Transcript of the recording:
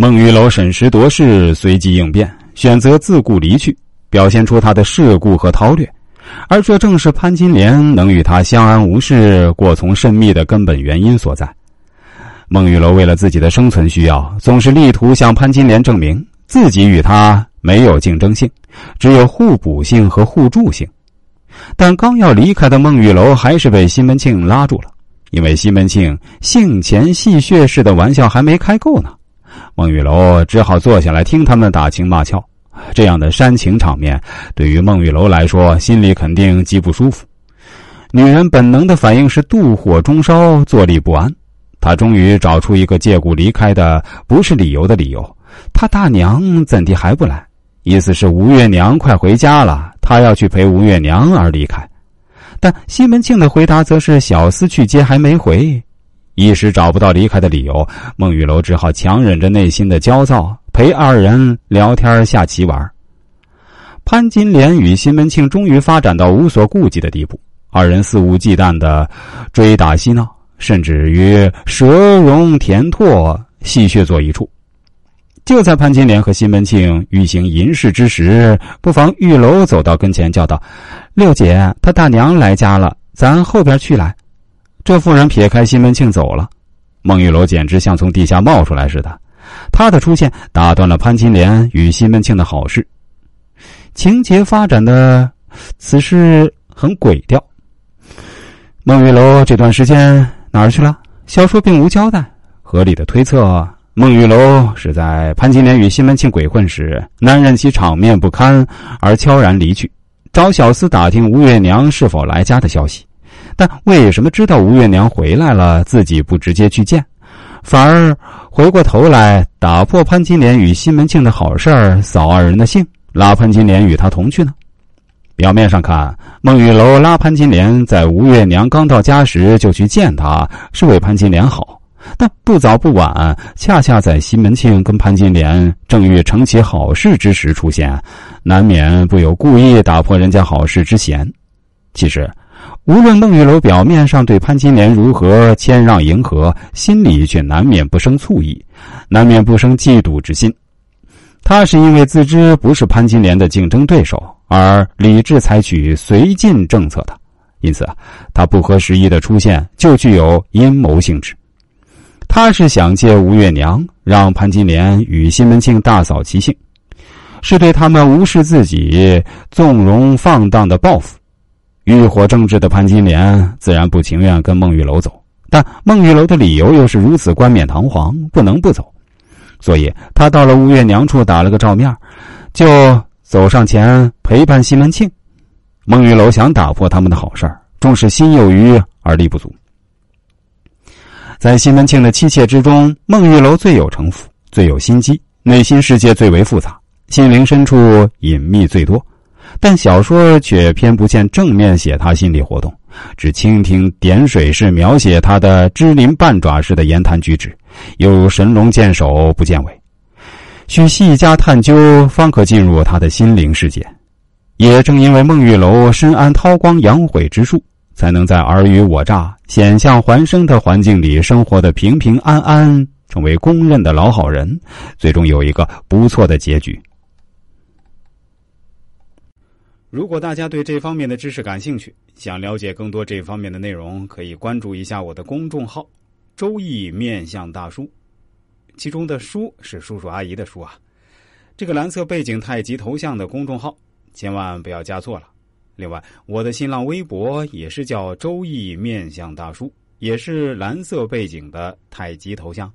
孟玉楼审时度势，随机应变，选择自顾离去，表现出他的世故和韬略，而这正是潘金莲能与他相安无事、过从甚密的根本原因所在。孟玉楼为了自己的生存需要，总是力图向潘金莲证明自己与他没有竞争性，只有互补性和互助性。但刚要离开的孟玉楼，还是被西门庆拉住了。因为西门庆性前戏谑式的玩笑还没开够呢，孟玉楼只好坐下来听他们打情骂俏。这样的煽情场面，对于孟玉楼来说，心里肯定极不舒服。女人本能的反应是妒火中烧，坐立不安。她终于找出一个借故离开的不是理由的理由：她大娘怎地还不来？意思是吴月娘快回家了，她要去陪吴月娘而离开。但西门庆的回答则是小厮去接还没回，一时找不到离开的理由，孟玉楼只好强忍着内心的焦躁，陪二人聊天下棋玩。潘金莲与西门庆终于发展到无所顾忌的地步，二人肆无忌惮的追打嬉闹，甚至于蛇容田拓，戏谑作一处。就在潘金莲和西门庆欲行淫事之时，不妨玉楼走到跟前，叫道：“六姐，他大娘来家了，咱后边去来。”这妇人撇开西门庆走了。孟玉楼简直像从地下冒出来似的，他的出现打断了潘金莲与西门庆的好事。情节发展的此事很诡调。孟玉楼这段时间哪儿去了？小说并无交代，合理的推测。孟玉楼是在潘金莲与西门庆鬼混时，难忍其场面不堪而悄然离去，找小厮打听吴月娘是否来家的消息。但为什么知道吴月娘回来了，自己不直接去见，反而回过头来打破潘金莲与西门庆的好事儿，扫二人的兴，拉潘金莲与他同去呢？表面上看，孟玉楼拉潘金莲在吴月娘刚到家时就去见她，是为潘金莲好。但不早不晚，恰恰在西门庆跟潘金莲正欲成其好事之时出现，难免不有故意打破人家好事之嫌。其实，无论孟玉楼表面上对潘金莲如何谦让迎合，心里却难免不生醋意，难免不生嫉妒之心。他是因为自知不是潘金莲的竞争对手，而理智采取绥靖政策的，因此他不合时宜的出现就具有阴谋性质。他是想借吴月娘让潘金莲与西门庆大扫其兴，是对他们无视自己、纵容放荡的报复。欲火正炽的潘金莲自然不情愿跟孟玉楼走，但孟玉楼的理由又是如此冠冕堂皇，不能不走。所以他到了吴月娘处打了个照面，就走上前陪伴西门庆。孟玉楼想打破他们的好事儿，终是心有余而力不足。在西门庆的妻妾之中，孟玉楼最有城府，最有心机，内心世界最为复杂，心灵深处隐秘最多。但小说却偏不见正面写他心理活动，只蜻蜓点水式描写他的支鳞半爪式的言谈举止，犹如神龙见首不见尾。需细加探究，方可进入他的心灵世界。也正因为孟玉楼深谙韬光养晦之术。才能在尔虞我诈、险象环生的环境里生活的平平安安，成为公认的老好人，最终有一个不错的结局。如果大家对这方面的知识感兴趣，想了解更多这方面的内容，可以关注一下我的公众号“周易面相大叔”，其中的“叔”是叔叔阿姨的“叔”啊。这个蓝色背景太极头像的公众号，千万不要加错了。另外，我的新浪微博也是叫“周易面相大叔”，也是蓝色背景的太极头像。